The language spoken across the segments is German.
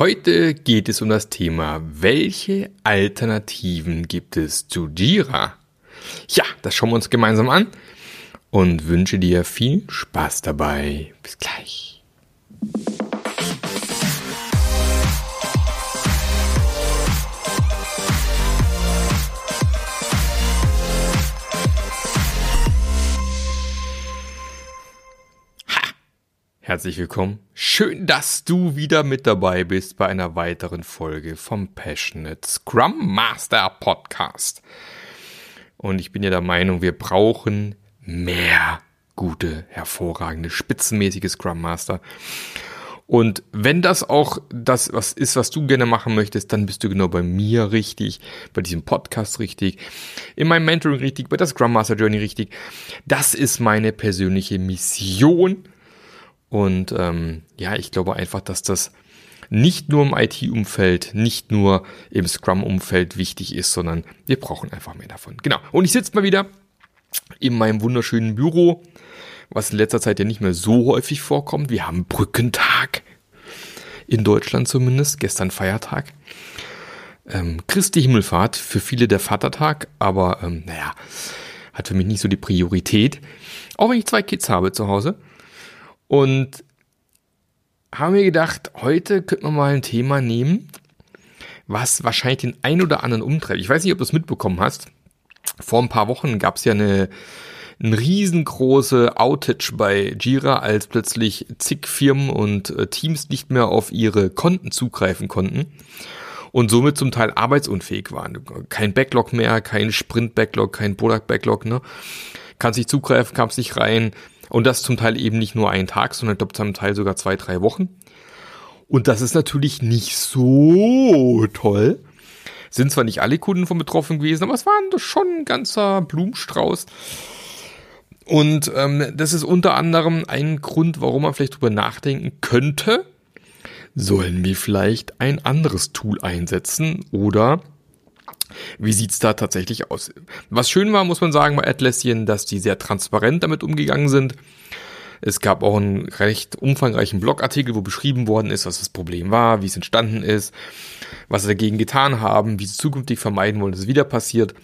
Heute geht es um das Thema, welche Alternativen gibt es zu Jira? Ja, das schauen wir uns gemeinsam an und wünsche dir viel Spaß dabei. Bis gleich. Herzlich willkommen. Schön, dass du wieder mit dabei bist bei einer weiteren Folge vom Passionate Scrum Master Podcast. Und ich bin ja der Meinung, wir brauchen mehr gute, hervorragende, spitzenmäßige Scrum Master. Und wenn das auch das was ist, was du gerne machen möchtest, dann bist du genau bei mir richtig, bei diesem Podcast richtig, in meinem Mentoring richtig, bei der Scrum Master Journey richtig. Das ist meine persönliche Mission und ähm, ja, ich glaube einfach, dass das nicht nur im IT-Umfeld, nicht nur im Scrum-Umfeld wichtig ist, sondern wir brauchen einfach mehr davon. Genau. Und ich sitze mal wieder in meinem wunderschönen Büro, was in letzter Zeit ja nicht mehr so häufig vorkommt. Wir haben Brückentag. In Deutschland zumindest. Gestern Feiertag. Ähm, Christi Himmelfahrt, für viele der Vatertag, aber ähm, naja, hat für mich nicht so die Priorität. Auch wenn ich zwei Kids habe zu Hause. Und haben wir gedacht, heute könnte man mal ein Thema nehmen, was wahrscheinlich den ein oder anderen umtreibt. Ich weiß nicht, ob du es mitbekommen hast. Vor ein paar Wochen gab es ja eine, eine riesengroße Outage bei Jira, als plötzlich zig Firmen und äh, Teams nicht mehr auf ihre Konten zugreifen konnten und somit zum Teil arbeitsunfähig waren. Kein Backlog mehr, kein Sprint-Backlog, kein Product-Backlog, ne? Kannst nicht zugreifen, kamst nicht rein, und das zum Teil eben nicht nur einen Tag, sondern ich glaube zum Teil sogar zwei, drei Wochen. Und das ist natürlich nicht so toll. Sind zwar nicht alle Kunden von betroffen gewesen, aber es war schon ein ganzer Blumenstrauß. Und ähm, das ist unter anderem ein Grund, warum man vielleicht drüber nachdenken könnte, sollen wir vielleicht ein anderes Tool einsetzen oder wie sieht's da tatsächlich aus? Was schön war, muss man sagen, bei Atlassian, dass die sehr transparent damit umgegangen sind. Es gab auch einen recht umfangreichen Blogartikel, wo beschrieben worden ist, was das Problem war, wie es entstanden ist, was sie dagegen getan haben, wie sie zukünftig vermeiden wollen, dass es wieder passiert.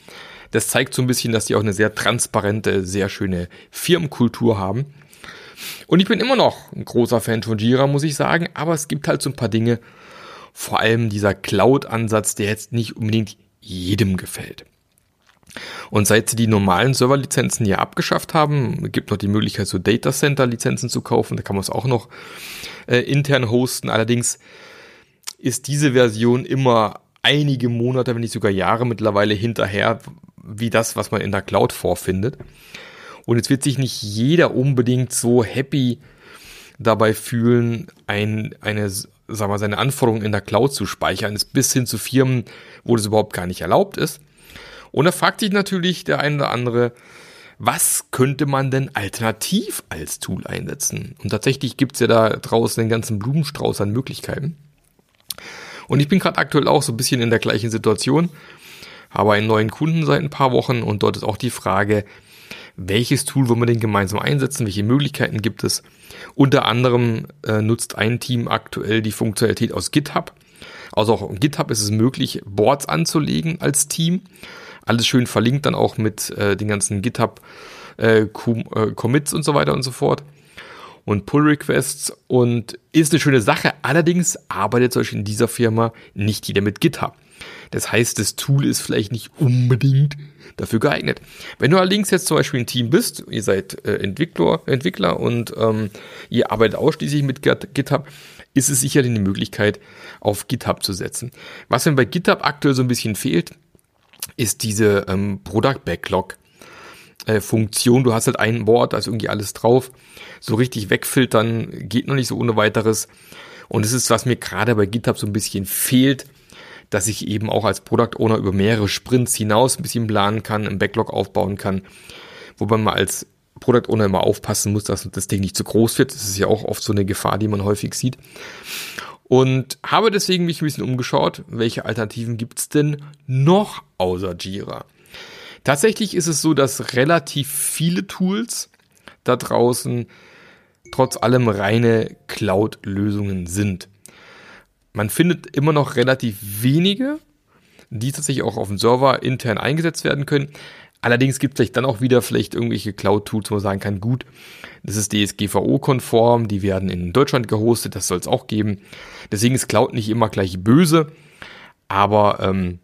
Das zeigt so ein bisschen, dass die auch eine sehr transparente, sehr schöne Firmenkultur haben. Und ich bin immer noch ein großer Fan von Jira, muss ich sagen, aber es gibt halt so ein paar Dinge, vor allem dieser Cloud-Ansatz, der jetzt nicht unbedingt jedem gefällt. Und seit sie die normalen Serverlizenzen ja abgeschafft haben, gibt noch die Möglichkeit, so Data Center Lizenzen zu kaufen. Da kann man es auch noch äh, intern hosten. Allerdings ist diese Version immer einige Monate, wenn nicht sogar Jahre mittlerweile hinterher, wie das, was man in der Cloud vorfindet. Und jetzt wird sich nicht jeder unbedingt so happy dabei fühlen, ein, eine sagen wir, seine Anforderungen in der Cloud zu speichern, ist bis hin zu Firmen, wo das überhaupt gar nicht erlaubt ist. Und da fragt sich natürlich der eine oder andere, was könnte man denn alternativ als Tool einsetzen? Und tatsächlich gibt's ja da draußen den ganzen Blumenstrauß an Möglichkeiten. Und ich bin gerade aktuell auch so ein bisschen in der gleichen Situation, habe einen neuen Kunden seit ein paar Wochen und dort ist auch die Frage, welches Tool wollen wir denn gemeinsam einsetzen, welche Möglichkeiten gibt es. Unter anderem äh, nutzt ein Team aktuell die Funktionalität aus GitHub. Also auch in GitHub ist es möglich, Boards anzulegen als Team. Alles schön verlinkt dann auch mit äh, den ganzen GitHub äh, äh, Commits und so weiter und so fort. Und Pull Requests und ist eine schöne Sache. Allerdings arbeitet zum Beispiel in dieser Firma nicht jeder mit GitHub. Das heißt, das Tool ist vielleicht nicht unbedingt dafür geeignet. Wenn du allerdings jetzt zum Beispiel ein Team bist, ihr seid äh, Entwickler, Entwickler und ähm, ihr arbeitet ausschließlich mit GitHub, ist es sicherlich eine Möglichkeit, auf GitHub zu setzen. Was mir bei GitHub aktuell so ein bisschen fehlt, ist diese ähm, Product Backlog. Äh, Funktion, du hast halt ein Wort, da ist irgendwie alles drauf. So richtig wegfiltern geht noch nicht so ohne weiteres. Und es ist, was mir gerade bei GitHub so ein bisschen fehlt, dass ich eben auch als Product Owner über mehrere Sprints hinaus ein bisschen planen kann, einen Backlog aufbauen kann, wobei man als Product Owner immer aufpassen muss, dass das Ding nicht zu groß wird. Das ist ja auch oft so eine Gefahr, die man häufig sieht. Und habe deswegen mich ein bisschen umgeschaut, welche Alternativen gibt's denn noch außer Jira? Tatsächlich ist es so, dass relativ viele Tools da draußen trotz allem reine Cloud-Lösungen sind. Man findet immer noch relativ wenige, die tatsächlich auch auf dem Server intern eingesetzt werden können. Allerdings gibt es vielleicht dann auch wieder vielleicht irgendwelche Cloud-Tools, wo man sagen kann, gut, das ist DSGVO-konform, die werden in Deutschland gehostet, das soll es auch geben. Deswegen ist Cloud nicht immer gleich böse, aber ähm,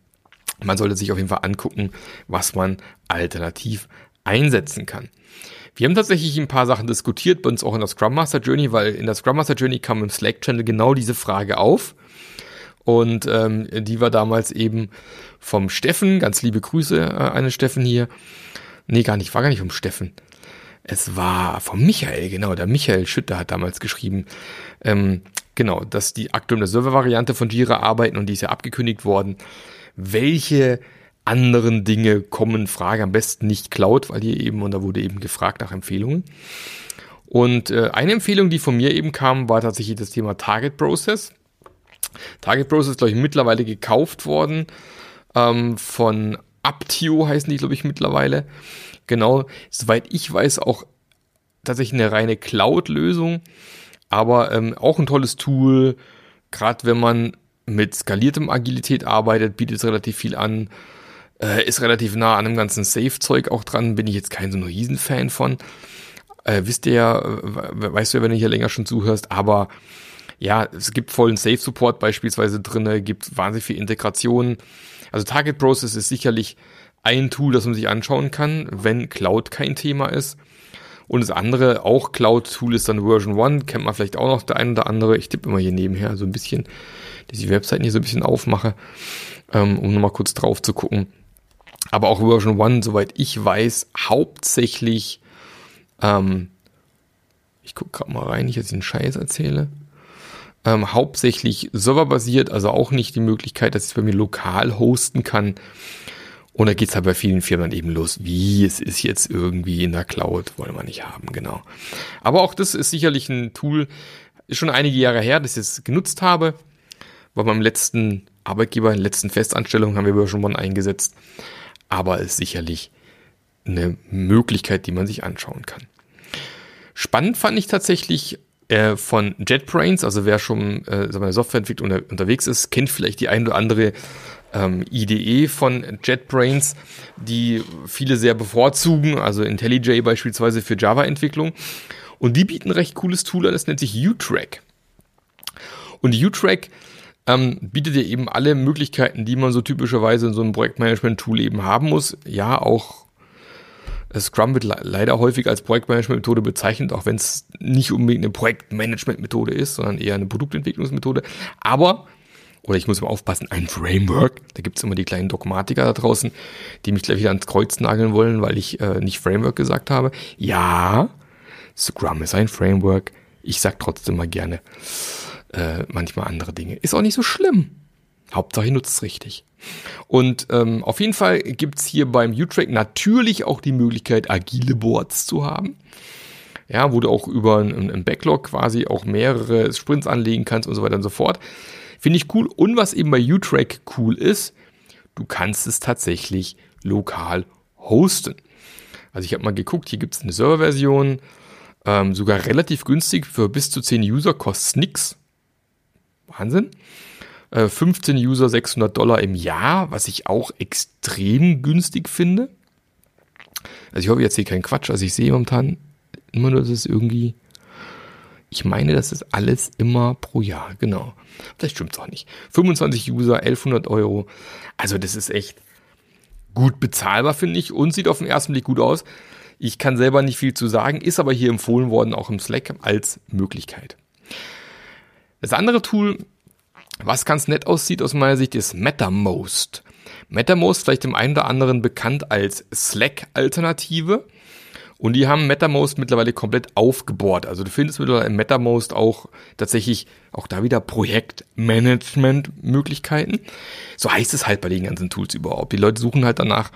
man sollte sich auf jeden Fall angucken, was man alternativ einsetzen kann. Wir haben tatsächlich ein paar Sachen diskutiert, bei uns auch in der Scrum Master Journey, weil in der Scrum Master Journey kam im Slack-Channel genau diese Frage auf. Und ähm, die war damals eben vom Steffen, ganz liebe Grüße äh, an Steffen hier. Nee, gar nicht, war gar nicht vom Steffen. Es war vom Michael, genau, der Michael Schütter hat damals geschrieben, ähm, genau, dass die aktuell der Server-Variante von Jira arbeiten und die ist ja abgekündigt worden. Welche anderen Dinge kommen Frage am besten nicht Cloud, weil hier eben, und da wurde eben gefragt nach Empfehlungen. Und äh, eine Empfehlung, die von mir eben kam, war tatsächlich das Thema Target Process. Target Process ist, glaube ich, mittlerweile gekauft worden. Ähm, von Aptio, heißen die, glaube ich, mittlerweile. Genau, soweit ich weiß, auch tatsächlich eine reine Cloud-Lösung, aber ähm, auch ein tolles Tool, gerade wenn man mit skaliertem Agilität arbeitet, bietet es relativ viel an, äh, ist relativ nah an dem ganzen Safe-Zeug auch dran, bin ich jetzt kein so ein Riesenfan von. Äh, wisst ihr ja, äh, weißt du ja, wenn du hier länger schon zuhörst, aber ja, es gibt vollen Safe-Support beispielsweise drinne, gibt wahnsinnig viel Integration. Also Target Process ist sicherlich ein Tool, das man sich anschauen kann, wenn Cloud kein Thema ist. Und das andere, auch Cloud-Tool, ist dann Version 1, kennt man vielleicht auch noch der ein oder andere. Ich tippe immer hier nebenher so ein bisschen, dass ich die Webseiten hier so ein bisschen aufmache, ähm, um nochmal kurz drauf zu gucken. Aber auch Version 1, soweit ich weiß, hauptsächlich, ähm, ich gucke gerade mal rein, nicht, dass ich einen Scheiß erzähle ähm, hauptsächlich serverbasiert, also auch nicht die Möglichkeit, dass ich es bei mir lokal hosten kann. Und da geht's halt bei vielen Firmen eben los, wie es ist jetzt irgendwie in der Cloud, wollen wir nicht haben, genau. Aber auch das ist sicherlich ein Tool, ist schon einige Jahre her, dass ich es genutzt habe. Bei meinem letzten Arbeitgeber, in der letzten Festanstellung haben wir schon mal eingesetzt. Aber ist sicherlich eine Möglichkeit, die man sich anschauen kann. Spannend fand ich tatsächlich äh, von JetBrains, also wer schon äh, sagen wir, Softwareentwicklung unter, unterwegs ist, kennt vielleicht die ein oder andere ähm, IDE von JetBrains, die viele sehr bevorzugen, also IntelliJ beispielsweise für Java-Entwicklung. Und die bieten ein recht cooles Tool an, das nennt sich U-Track. Und U-Track ähm, bietet dir eben alle Möglichkeiten, die man so typischerweise in so einem Projektmanagement-Tool eben haben muss. Ja, auch Scrum wird leider häufig als Projektmanagement-Methode bezeichnet, auch wenn es nicht unbedingt eine Projektmanagement-Methode ist, sondern eher eine Produktentwicklungsmethode. Aber, oder ich muss mal aufpassen, ein Framework. Da gibt es immer die kleinen Dogmatiker da draußen, die mich gleich wieder ans Kreuz nageln wollen, weil ich äh, nicht Framework gesagt habe. Ja, Scrum ist ein Framework. Ich sag trotzdem mal gerne äh, manchmal andere Dinge. Ist auch nicht so schlimm. Hauptsache, ich nutze es richtig. Und ähm, auf jeden Fall gibt's hier beim U-Track natürlich auch die Möglichkeit, agile Boards zu haben. Ja, wo du auch über einen Backlog quasi auch mehrere Sprints anlegen kannst und so weiter und so fort. Finde ich cool. Und was eben bei U-Track cool ist, du kannst es tatsächlich lokal hosten. Also ich habe mal geguckt, hier gibt's eine Serverversion, ähm, sogar relativ günstig für bis zu 10 User, kostet nix. Wahnsinn. 15 äh, User 600 Dollar im Jahr, was ich auch extrem günstig finde. Also ich hoffe jetzt hier keinen Quatsch. Also ich sehe momentan immer nur, dass es irgendwie, ich meine, das ist alles immer pro Jahr, genau. Vielleicht stimmt es auch nicht. 25 User, 1100 Euro. Also das ist echt gut bezahlbar, finde ich, und sieht auf den ersten Blick gut aus. Ich kann selber nicht viel zu sagen, ist aber hier empfohlen worden, auch im Slack als Möglichkeit. Das andere Tool, was ganz nett aussieht aus meiner Sicht ist MetaMost. MetaMost vielleicht dem einen oder anderen bekannt als Slack-Alternative. Und die haben MetaMost mittlerweile komplett aufgebohrt. Also du findest mittlerweile im MetaMost auch tatsächlich auch da wieder Projektmanagement-Möglichkeiten. So heißt es halt bei den ganzen Tools überhaupt. Die Leute suchen halt danach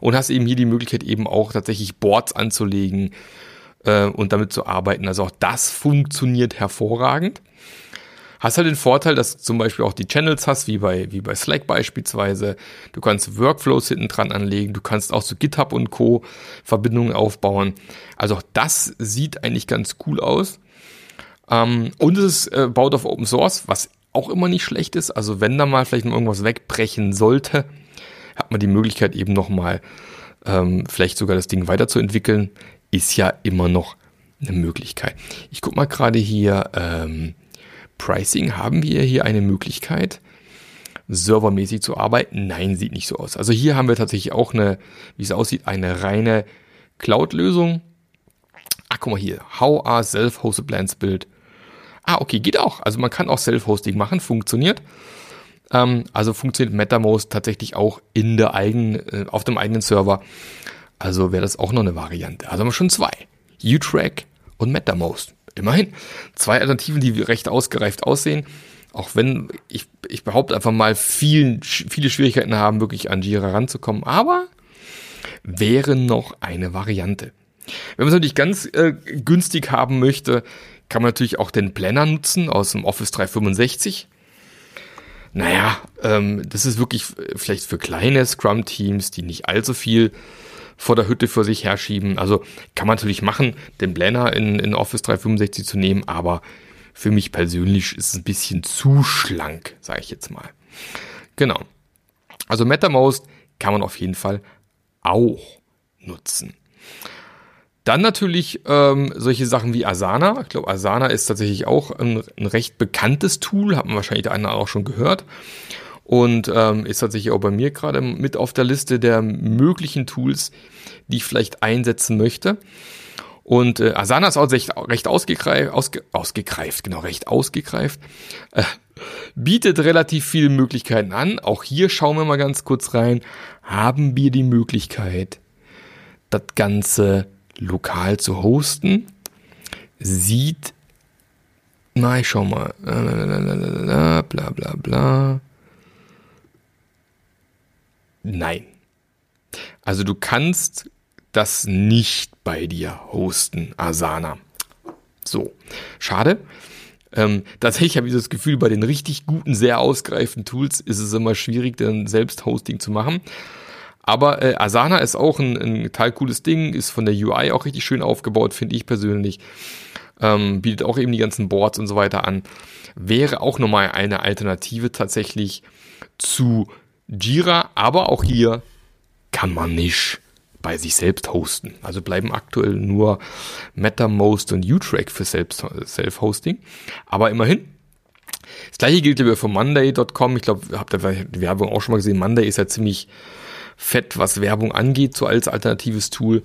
und hast eben hier die Möglichkeit eben auch tatsächlich Boards anzulegen äh, und damit zu arbeiten. Also auch das funktioniert hervorragend. Hast halt den Vorteil, dass du zum Beispiel auch die Channels hast, wie bei, wie bei Slack beispielsweise. Du kannst Workflows hinten dran anlegen. Du kannst auch zu GitHub und Co. Verbindungen aufbauen. Also auch das sieht eigentlich ganz cool aus. Ähm, und es ist, äh, baut auf Open Source, was auch immer nicht schlecht ist. Also wenn da mal vielleicht noch irgendwas wegbrechen sollte, hat man die Möglichkeit eben nochmal ähm, vielleicht sogar das Ding weiterzuentwickeln. Ist ja immer noch eine Möglichkeit. Ich guck mal gerade hier, ähm, Pricing, haben wir hier eine Möglichkeit, servermäßig zu arbeiten? Nein, sieht nicht so aus. Also hier haben wir tatsächlich auch eine, wie es aussieht, eine reine Cloud-Lösung. Ach, guck mal hier. How are self-hosted plans built? Ah, okay, geht auch. Also man kann auch Self-Hosting machen, funktioniert. Ähm, also funktioniert MetaMost tatsächlich auch in der eigenen, äh, auf dem eigenen Server. Also wäre das auch noch eine Variante. Also haben wir schon zwei. U-Track und MetaMost. Immerhin. Zwei Alternativen, die recht ausgereift aussehen. Auch wenn ich, ich behaupte einfach mal, viel, viele Schwierigkeiten haben, wirklich an Jira ranzukommen. Aber wäre noch eine Variante. Wenn man es natürlich ganz äh, günstig haben möchte, kann man natürlich auch den Planner nutzen aus dem Office 365. Naja, ähm, das ist wirklich vielleicht für kleine Scrum-Teams, die nicht allzu viel vor der Hütte für sich herschieben. Also kann man natürlich machen, den Planner in, in Office 365 zu nehmen, aber für mich persönlich ist es ein bisschen zu schlank, sage ich jetzt mal. Genau. Also MetaMost kann man auf jeden Fall auch nutzen. Dann natürlich ähm, solche Sachen wie Asana. Ich glaube, Asana ist tatsächlich auch ein, ein, recht bekanntes Tool, hat man wahrscheinlich der eine auch schon gehört. Und ähm, ist tatsächlich auch bei mir gerade mit auf der Liste der möglichen Tools, die ich vielleicht einsetzen möchte. Und äh, Asana ist auch recht, recht ausgegreift, ausge, ausgegreift, genau, recht ausgegreift. Äh, bietet relativ viele Möglichkeiten an. Auch hier schauen wir mal ganz kurz rein. Haben wir die Möglichkeit, das Ganze lokal zu hosten? Sieht, na, ich schau mal, bla bla bla. Nein. Also du kannst das nicht bei dir hosten, Asana. So, schade. Ähm, tatsächlich habe ich das Gefühl, bei den richtig guten, sehr ausgereiften Tools ist es immer schwierig, dann selbst Hosting zu machen. Aber äh, Asana ist auch ein, ein total cooles Ding, ist von der UI auch richtig schön aufgebaut, finde ich persönlich. Ähm, bietet auch eben die ganzen Boards und so weiter an. Wäre auch nochmal eine Alternative tatsächlich zu Jira, aber auch hier kann man nicht bei sich selbst hosten. Also bleiben aktuell nur MetaMost und U-Track für Self-Hosting. Aber immerhin. Das gleiche gilt ja für Monday.com. Ich glaube, habt ihr die Werbung auch schon mal gesehen. Monday ist ja ziemlich fett, was Werbung angeht, so als alternatives Tool.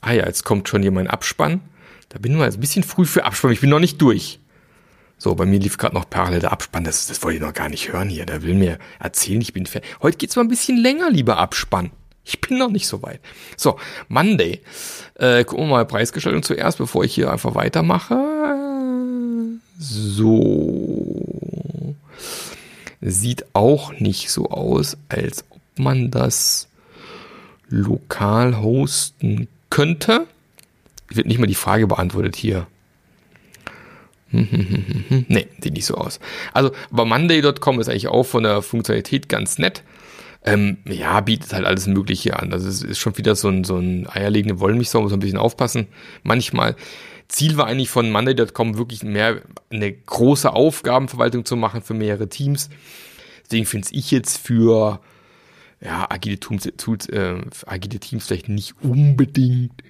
Ah ja, jetzt kommt schon hier mein Abspann. Da bin ich mal ein bisschen früh für Abspann. Ich bin noch nicht durch. So, bei mir lief gerade noch parallel der Abspann. Das, das wollte ich noch gar nicht hören hier. Der will mir erzählen, ich bin fertig. Heute geht's mal ein bisschen länger, lieber Abspann. Ich bin noch nicht so weit. So, Monday. Äh, gucken wir mal Preisgestaltung zuerst, bevor ich hier einfach weitermache. So. Sieht auch nicht so aus, als ob man das lokal hosten könnte. Wird nicht mal die Frage beantwortet hier. nee, sieht nicht so aus. Also, aber Monday.com ist eigentlich auch von der Funktionalität ganz nett. Ähm, ja, bietet halt alles Mögliche an. Also es ist schon wieder so ein, so ein eierlegende Wollmilchsau, muss man ein bisschen aufpassen. Manchmal. Ziel war eigentlich von Monday.com wirklich mehr eine große Aufgabenverwaltung zu machen für mehrere Teams. Deswegen finde ich jetzt für ja, agile, Tools, Tools, äh, agile Teams vielleicht nicht unbedingt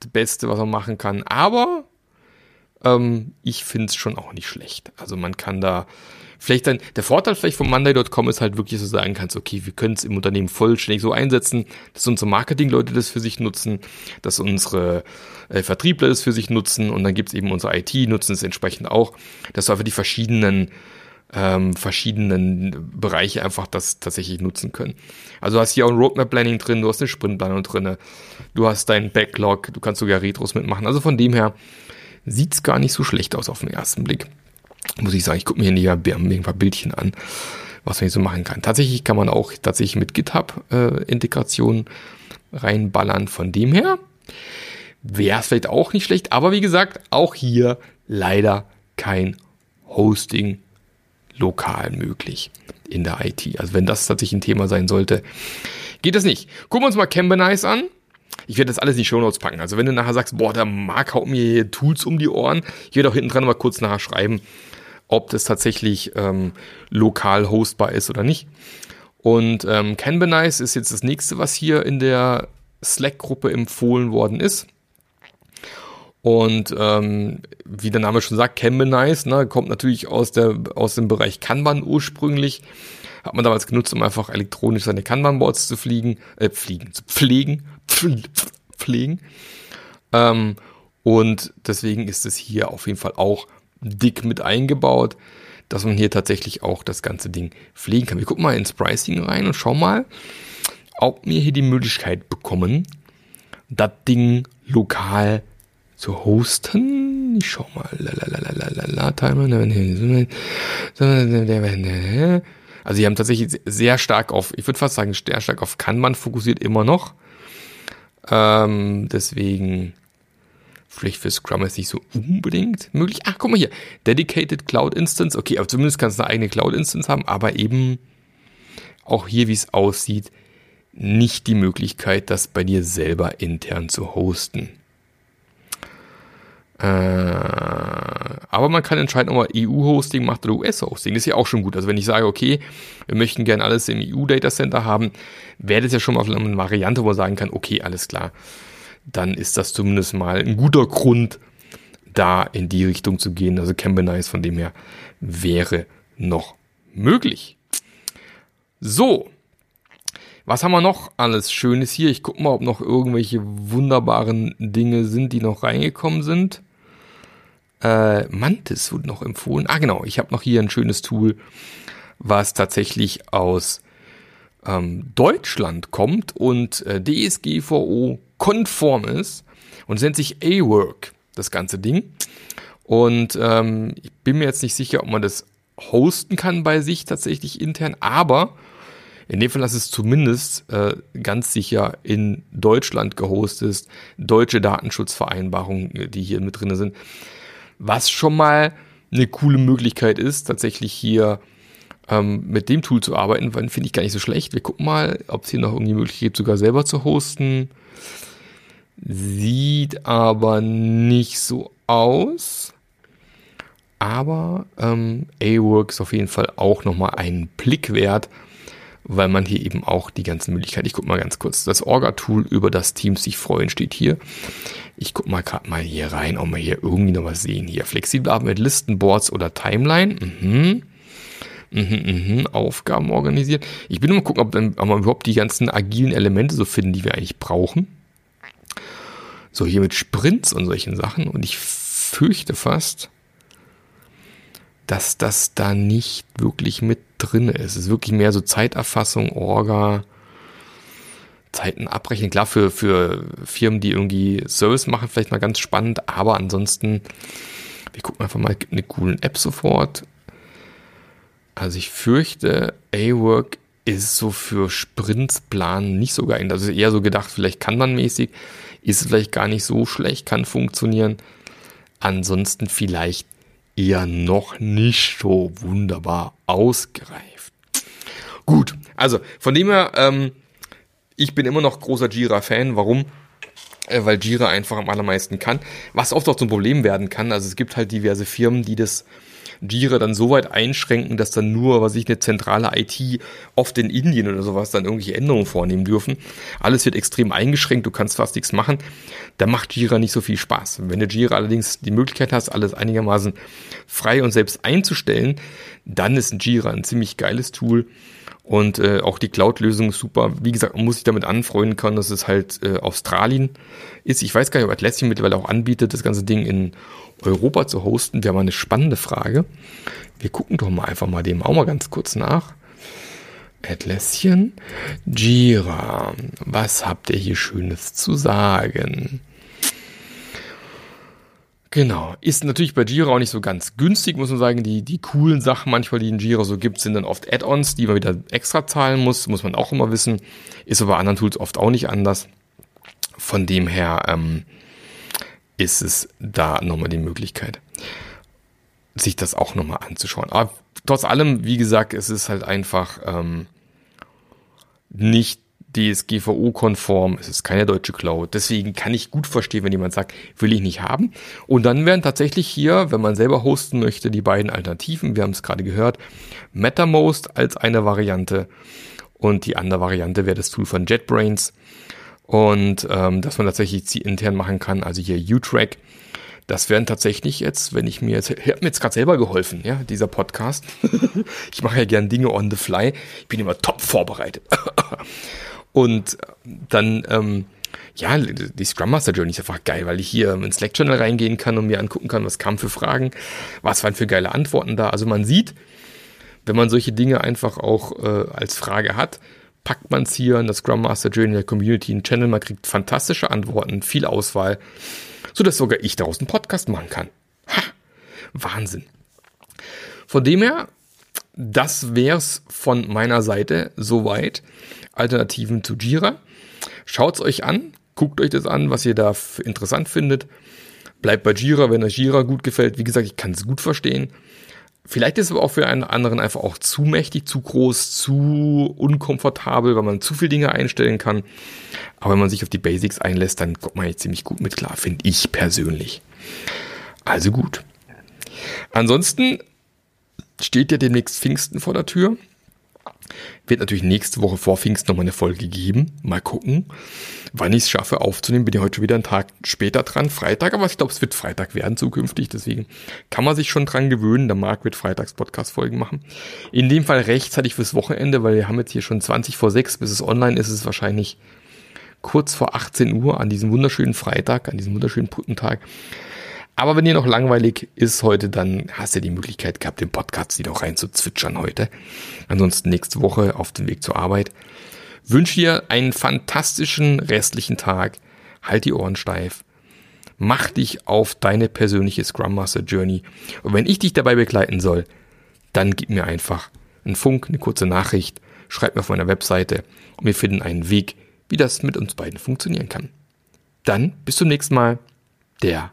das Beste, was man machen kann. Aber ähm, ich finde es schon auch nicht schlecht. Also man kann da vielleicht dann, der Vorteil vielleicht von Monday.com ist halt wirklich, dass du sagen kannst, okay, wir können es im Unternehmen vollständig so einsetzen, dass unsere Marketingleute das für sich nutzen, dass unsere äh, Vertriebler das für sich nutzen und dann gibt's eben unsere IT, nutzen es entsprechend auch, dass du einfach die verschiedenen ähm, verschiedenen Bereiche einfach das tatsächlich nutzen können. Also du hast hier auch ein Roadmap Planning drin, du hast eine Sprintplanung drin, du hast deinen Backlog, du kannst sogar Retros mitmachen. Also von dem her sieht's gar nicht so schlecht aus auf den ersten Blick. Muss ich sagen, ich gucke mir hier ein paar Bildchen an, was man hier so machen kann. Tatsächlich kann man auch tatsächlich mit GitHub-Integration äh, reinballern. Von dem her wäre es vielleicht auch nicht schlecht, aber wie gesagt, auch hier leider kein Hosting lokal möglich in der IT. Also wenn das tatsächlich ein Thema sein sollte, geht das nicht. Gucken wir uns mal Cambenize an. Ich werde das alles in die Show Notes packen. Also wenn du nachher sagst, boah, der Marc haut mir hier Tools um die Ohren, ich werde auch hinten dran mal kurz nachher schreiben, ob das tatsächlich ähm, lokal hostbar ist oder nicht. Und ähm, Canbanize ist jetzt das nächste, was hier in der Slack-Gruppe empfohlen worden ist. Und ähm, wie der Name schon sagt, Kanbanize, ne, kommt natürlich aus, der, aus dem Bereich Kanban ursprünglich. Hat man damals genutzt, um einfach elektronisch seine Kanban-Boards zu fliegen, äh, fliegen, zu pflegen, pflegen. Ähm, und deswegen ist es hier auf jeden Fall auch dick mit eingebaut, dass man hier tatsächlich auch das ganze Ding pflegen kann. Wir gucken mal ins Pricing rein und schauen mal, ob wir hier die Möglichkeit bekommen, das Ding lokal zu hosten. Ich schau mal. Also die haben tatsächlich sehr stark auf, ich würde fast sagen, sehr stark auf Kanban fokussiert immer noch. Ähm, deswegen vielleicht für Scrum ist nicht so unbedingt möglich. Ach, guck mal hier. Dedicated Cloud Instance. Okay, aber zumindest kannst du eine eigene Cloud Instance haben, aber eben auch hier, wie es aussieht, nicht die Möglichkeit, das bei dir selber intern zu hosten. Äh, aber man kann entscheiden, ob man EU-Hosting macht oder US-Hosting. Ist ja auch schon gut. Also wenn ich sage, okay, wir möchten gerne alles im EU-Datacenter haben, wäre das ja schon mal eine Variante, wo man sagen kann, okay, alles klar. Dann ist das zumindest mal ein guter Grund, da in die Richtung zu gehen. Also Cambanize von dem her wäre noch möglich. So. Was haben wir noch alles Schönes hier? Ich gucke mal, ob noch irgendwelche wunderbaren Dinge sind, die noch reingekommen sind. Äh, Mantis wurde noch empfohlen. Ah, genau, ich habe noch hier ein schönes Tool, was tatsächlich aus ähm, Deutschland kommt und äh, DSGVO-konform ist und nennt sich A-Work, das ganze Ding. Und ähm, ich bin mir jetzt nicht sicher, ob man das hosten kann bei sich tatsächlich intern, aber in dem Fall ist es zumindest äh, ganz sicher in Deutschland gehostet, deutsche Datenschutzvereinbarungen, die hier mit drin sind. Was schon mal eine coole Möglichkeit ist, tatsächlich hier ähm, mit dem Tool zu arbeiten, finde ich gar nicht so schlecht. Wir gucken mal, ob es hier noch irgendwie Möglichkeit gibt, sogar selber zu hosten. Sieht aber nicht so aus. Aber ähm, A-Work ist auf jeden Fall auch nochmal einen Blick wert, weil man hier eben auch die ganzen Möglichkeiten, ich gucke mal ganz kurz, das Orga-Tool über das Teams sich freuen steht hier. Ich gucke mal gerade mal hier rein, ob wir hier irgendwie noch was sehen. Hier flexibel arbeiten mit Listenboards oder Timeline. Mhm. Mhm, mhm, Aufgaben organisiert. Ich bin nur mal gucken, ob, ob wir überhaupt die ganzen agilen Elemente so finden, die wir eigentlich brauchen. So, hier mit Sprints und solchen Sachen. Und ich fürchte fast, dass das da nicht wirklich mit drin ist. Es ist wirklich mehr so Zeiterfassung, Orga, Zeiten abbrechen. Klar, für, für Firmen, die irgendwie Service machen, vielleicht mal ganz spannend, aber ansonsten, wir gucken einfach mal, eine coole App sofort. Also ich fürchte, A-Work ist so für Sprints planen nicht so geeignet. Also eher so gedacht, vielleicht kann man mäßig, ist vielleicht gar nicht so schlecht, kann funktionieren. Ansonsten vielleicht eher noch nicht so wunderbar ausgereift. Gut, also von dem her, ähm, ich bin immer noch großer Jira-Fan. Warum? Äh, weil Jira einfach am allermeisten kann. Was oft auch zum Problem werden kann. Also es gibt halt diverse Firmen, die das Jira dann so weit einschränken, dass dann nur, was ich, eine zentrale IT oft in Indien oder sowas dann irgendwelche Änderungen vornehmen dürfen. Alles wird extrem eingeschränkt, du kannst fast nichts machen. Da macht Jira nicht so viel Spaß. Wenn du Jira allerdings die Möglichkeit hast, alles einigermaßen frei und selbst einzustellen, dann ist ein Jira ein ziemlich geiles Tool. Und äh, auch die Cloud-Lösung ist super. Wie gesagt, man muss sich damit anfreunden können, dass es halt äh, Australien ist. Ich weiß gar nicht, ob Atlassian mittlerweile auch anbietet, das ganze Ding in Europa zu hosten, wäre mal eine spannende Frage. Wir gucken doch mal einfach mal dem auch mal ganz kurz nach. Atlassian, Jira, was habt ihr hier Schönes zu sagen? Genau. Ist natürlich bei Jira auch nicht so ganz günstig, muss man sagen. Die, die coolen Sachen manchmal, die in Jira so gibt, sind dann oft Add-ons, die man wieder extra zahlen muss. Muss man auch immer wissen. Ist aber bei anderen Tools oft auch nicht anders. Von dem her, ähm, ist es da nochmal die Möglichkeit, sich das auch nochmal anzuschauen. Aber trotz allem, wie gesagt, es ist halt einfach ähm, nicht DSGVO-konform, es ist keine deutsche Cloud. Deswegen kann ich gut verstehen, wenn jemand sagt, will ich nicht haben. Und dann wären tatsächlich hier, wenn man selber hosten möchte, die beiden Alternativen, wir haben es gerade gehört, MetaMost als eine Variante und die andere Variante wäre das Tool von JetBrains und ähm, dass man tatsächlich intern machen kann, also hier U-Track. Das wären tatsächlich jetzt, wenn ich mir jetzt, ich habe mir jetzt gerade selber geholfen, ja, dieser Podcast. ich mache ja gern Dinge on the fly. Ich bin immer top vorbereitet. Und dann, ähm, ja, die Scrum Master Journey ist einfach geil, weil ich hier ins Slack Channel reingehen kann und mir angucken kann, was kam für Fragen, was waren für geile Antworten da. Also man sieht, wenn man solche Dinge einfach auch äh, als Frage hat, packt man es hier in der Scrum Master Journey der Community in Channel, man kriegt fantastische Antworten, viel Auswahl, so dass sogar ich daraus einen Podcast machen kann. Ha, Wahnsinn. Von dem her, das wär's von meiner Seite soweit. Alternativen zu Jira. Schaut's euch an, guckt euch das an, was ihr da interessant findet. Bleibt bei Jira, wenn euch Jira gut gefällt. Wie gesagt, ich kann es gut verstehen. Vielleicht ist es aber auch für einen anderen einfach auch zu mächtig, zu groß, zu unkomfortabel, weil man zu viele Dinge einstellen kann. Aber wenn man sich auf die Basics einlässt, dann kommt man jetzt ziemlich gut mit klar, finde ich persönlich. Also gut. Ansonsten steht ja demnächst Pfingsten vor der Tür. Wird natürlich nächste Woche vor Pfingsten nochmal eine Folge geben. Mal gucken, wann ich es schaffe aufzunehmen. Bin ja heute schon wieder einen Tag später dran, Freitag, aber ich glaube, es wird Freitag werden zukünftig. Deswegen kann man sich schon dran gewöhnen. Der Marc wird Freitags Podcast-Folgen machen. In dem Fall rechtzeitig fürs Wochenende, weil wir haben jetzt hier schon 20 vor 6, bis es online ist, ist es wahrscheinlich kurz vor 18 Uhr an diesem wunderschönen Freitag, an diesem wunderschönen Brückentag. Aber wenn dir noch langweilig ist heute, dann hast du die Möglichkeit gehabt, den Podcast wieder rein zu zwitschern heute. Ansonsten nächste Woche auf dem Weg zur Arbeit. Wünsche dir einen fantastischen restlichen Tag. Halt die Ohren steif. Mach dich auf deine persönliche Scrum Master Journey. Und wenn ich dich dabei begleiten soll, dann gib mir einfach einen Funk, eine kurze Nachricht, schreib mir auf meiner Webseite und wir finden einen Weg, wie das mit uns beiden funktionieren kann. Dann bis zum nächsten Mal. Der